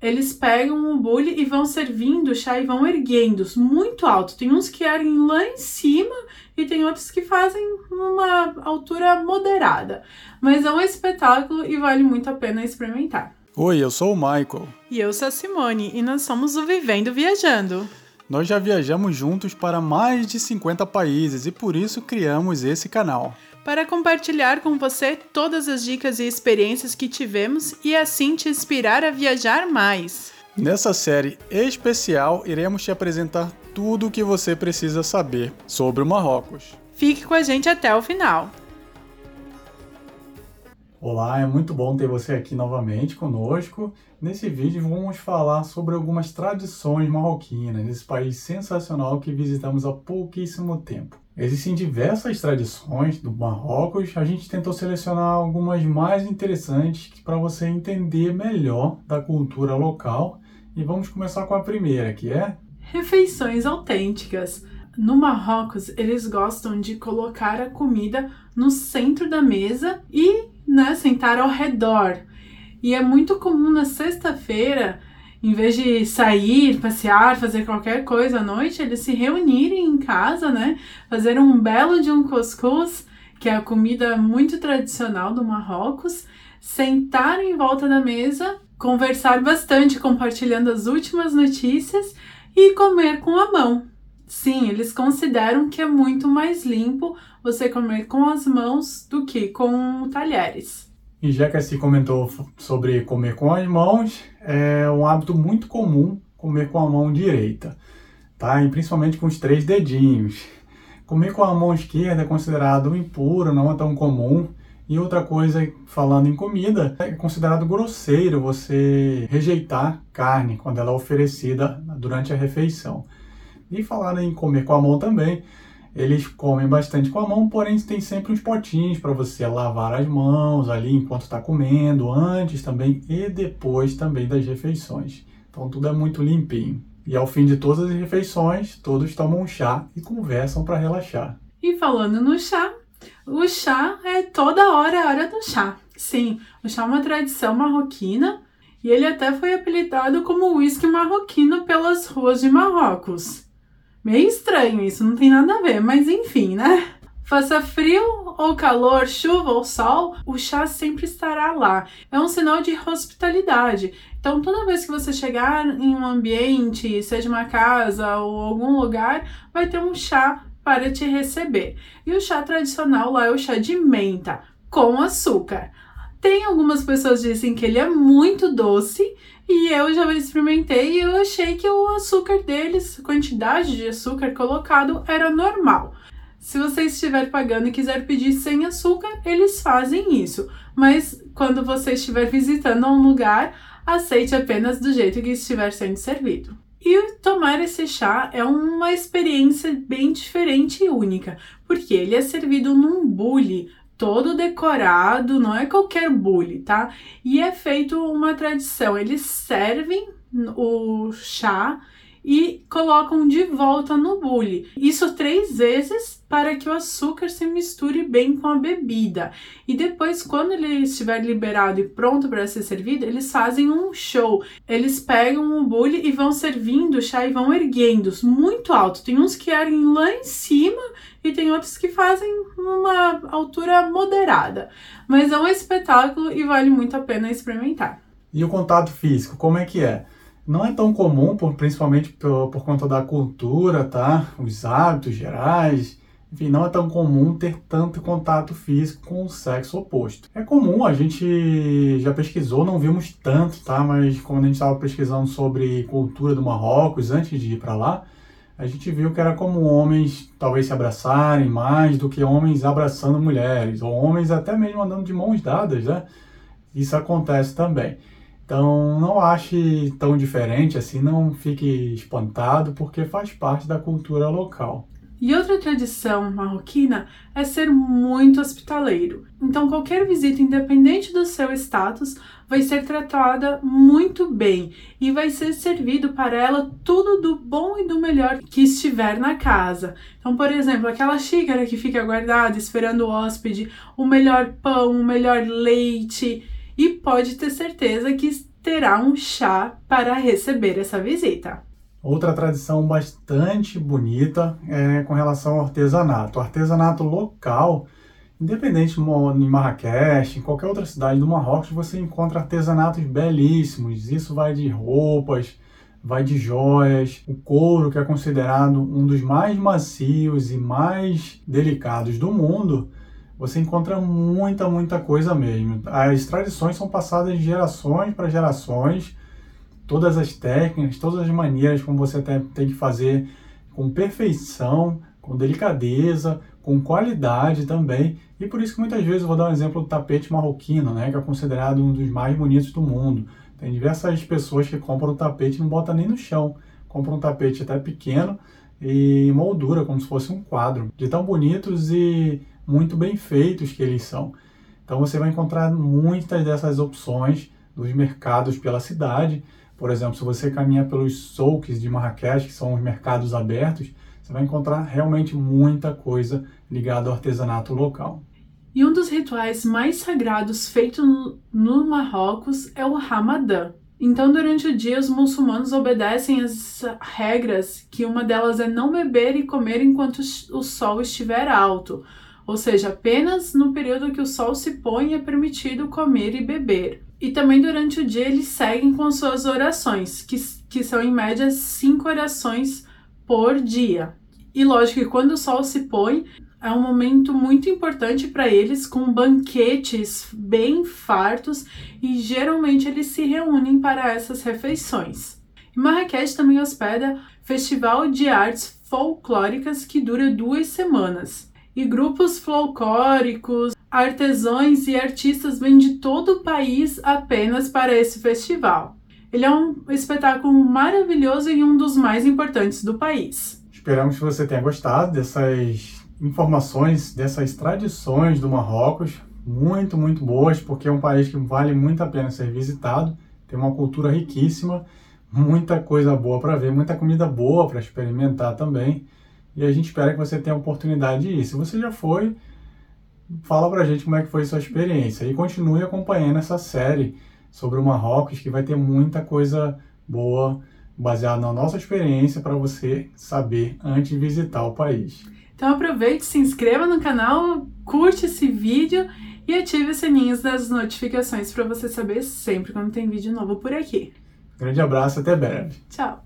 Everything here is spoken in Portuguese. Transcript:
eles pegam o bule e vão servindo o chá e vão erguendo muito alto. Tem uns que erguem lá em cima e tem outros que fazem uma altura moderada. Mas é um espetáculo e vale muito a pena experimentar. Oi, eu sou o Michael. E eu sou a Simone e nós somos o Vivendo Viajando. Nós já viajamos juntos para mais de 50 países e por isso criamos esse canal para compartilhar com você todas as dicas e experiências que tivemos e assim te inspirar a viajar mais. Nessa série especial, iremos te apresentar tudo o que você precisa saber sobre o Marrocos. Fique com a gente até o final. Olá, é muito bom ter você aqui novamente conosco. Nesse vídeo vamos falar sobre algumas tradições marroquinas, nesse país sensacional que visitamos há pouquíssimo tempo. Existem diversas tradições do Marrocos, a gente tentou selecionar algumas mais interessantes para você entender melhor da cultura local. E vamos começar com a primeira, que é refeições autênticas. No Marrocos, eles gostam de colocar a comida no centro da mesa e né, sentar ao redor. E é muito comum na sexta-feira em vez de sair, passear, fazer qualquer coisa à noite, eles se reunirem em casa, né? Fazer um belo de um cuscuz, que é a comida muito tradicional do Marrocos, sentar em volta da mesa, conversar bastante, compartilhando as últimas notícias e comer com a mão. Sim, eles consideram que é muito mais limpo você comer com as mãos do que com talheres. E já que se comentou sobre comer com as mãos, é um hábito muito comum comer com a mão direita, tá? E principalmente com os três dedinhos. Comer com a mão esquerda é considerado impuro, não é tão comum. E outra coisa, falando em comida, é considerado grosseiro você rejeitar carne quando ela é oferecida durante a refeição. E falando em comer com a mão também, eles comem bastante com a mão, porém tem sempre uns potinhos para você lavar as mãos ali enquanto está comendo, antes também e depois também das refeições. Então tudo é muito limpinho. E ao fim de todas as refeições, todos tomam chá e conversam para relaxar. E falando no chá, o chá é toda hora a hora do chá. Sim, o chá é uma tradição marroquina e ele até foi apelidado como uísque marroquino pelas ruas de Marrocos. Meio estranho isso, não tem nada a ver, mas enfim, né? Faça frio ou calor, chuva ou sol, o chá sempre estará lá. É um sinal de hospitalidade. Então, toda vez que você chegar em um ambiente, seja uma casa ou algum lugar, vai ter um chá para te receber. E o chá tradicional lá é o chá de menta com açúcar. Tem algumas pessoas que dizem que ele é muito doce e eu já experimentei e eu achei que o açúcar deles, a quantidade de açúcar colocado era normal. Se você estiver pagando e quiser pedir sem açúcar, eles fazem isso. Mas quando você estiver visitando um lugar, aceite apenas do jeito que estiver sendo servido. E tomar esse chá é uma experiência bem diferente e única, porque ele é servido num bule, todo decorado, não é qualquer bule, tá? E é feito uma tradição, eles servem o chá e colocam de volta no bule. Isso três vezes para que o açúcar se misture bem com a bebida. E depois, quando ele estiver liberado e pronto para ser servido, eles fazem um show. Eles pegam o bule e vão servindo o chá e vão erguendo muito alto. Tem uns que erguem lá em cima e tem outros que fazem uma altura moderada. Mas é um espetáculo e vale muito a pena experimentar. E o contato físico, como é que é? Não é tão comum, por, principalmente por, por conta da cultura, tá? Os hábitos gerais. Enfim, não é tão comum ter tanto contato físico com o sexo oposto. É comum, a gente já pesquisou, não vimos tanto, tá? Mas quando a gente estava pesquisando sobre cultura do Marrocos antes de ir para lá, a gente viu que era como homens talvez se abraçarem mais do que homens abraçando mulheres, ou homens até mesmo andando de mãos dadas, né? Isso acontece também. Então, não ache tão diferente assim, não fique espantado, porque faz parte da cultura local. E outra tradição marroquina é ser muito hospitaleiro. Então, qualquer visita, independente do seu status, vai ser tratada muito bem e vai ser servido para ela tudo do bom e do melhor que estiver na casa. Então, por exemplo, aquela xícara que fica guardada esperando o hóspede, o melhor pão, o melhor leite e pode ter certeza que terá um chá para receber essa visita. Outra tradição bastante bonita é com relação ao artesanato. O artesanato local, independente em Marrakech, em qualquer outra cidade do Marrocos, você encontra artesanatos belíssimos. Isso vai de roupas, vai de joias, o couro, que é considerado um dos mais macios e mais delicados do mundo, você encontra muita, muita coisa mesmo. As tradições são passadas de gerações para gerações, todas as técnicas, todas as maneiras como você tem, tem que fazer com perfeição, com delicadeza, com qualidade também. E por isso que muitas vezes eu vou dar um exemplo do tapete marroquino, né, que é considerado um dos mais bonitos do mundo. Tem diversas pessoas que compram o tapete e não botam nem no chão. Compram um tapete até pequeno e moldura, como se fosse um quadro. De tão bonitos e muito bem feitos que eles são. Então você vai encontrar muitas dessas opções dos mercados pela cidade. Por exemplo, se você caminhar pelos souks de Marrakech, que são os mercados abertos, você vai encontrar realmente muita coisa ligada ao artesanato local. E um dos rituais mais sagrados feito no Marrocos é o Ramadã. Então, durante o dia, os muçulmanos obedecem as regras, que uma delas é não beber e comer enquanto o sol estiver alto, ou seja, apenas no período que o sol se põe é permitido comer e beber. E também durante o dia eles seguem com suas orações, que, que são em média cinco orações por dia. E lógico que quando o sol se põe, é um momento muito importante para eles, com banquetes bem fartos e geralmente eles se reúnem para essas refeições. E Marrakech também hospeda Festival de Artes Folclóricas que dura duas semanas. E grupos folclóricos, artesãos e artistas vêm de todo o país apenas para esse festival. Ele é um espetáculo maravilhoso e um dos mais importantes do país. Esperamos que você tenha gostado dessas informações dessas tradições do Marrocos, muito, muito boas, porque é um país que vale muito a pena ser visitado, tem uma cultura riquíssima, muita coisa boa para ver, muita comida boa para experimentar também. E a gente espera que você tenha a oportunidade de ir. Se você já foi, fala pra gente como é que foi sua experiência e continue acompanhando essa série sobre o Marrocos, que vai ter muita coisa boa baseada na nossa experiência para você saber antes de visitar o país. Então aproveite, se inscreva no canal, curte esse vídeo e ative os sininhos das notificações para você saber sempre quando tem vídeo novo por aqui. Grande abraço, até breve. Tchau!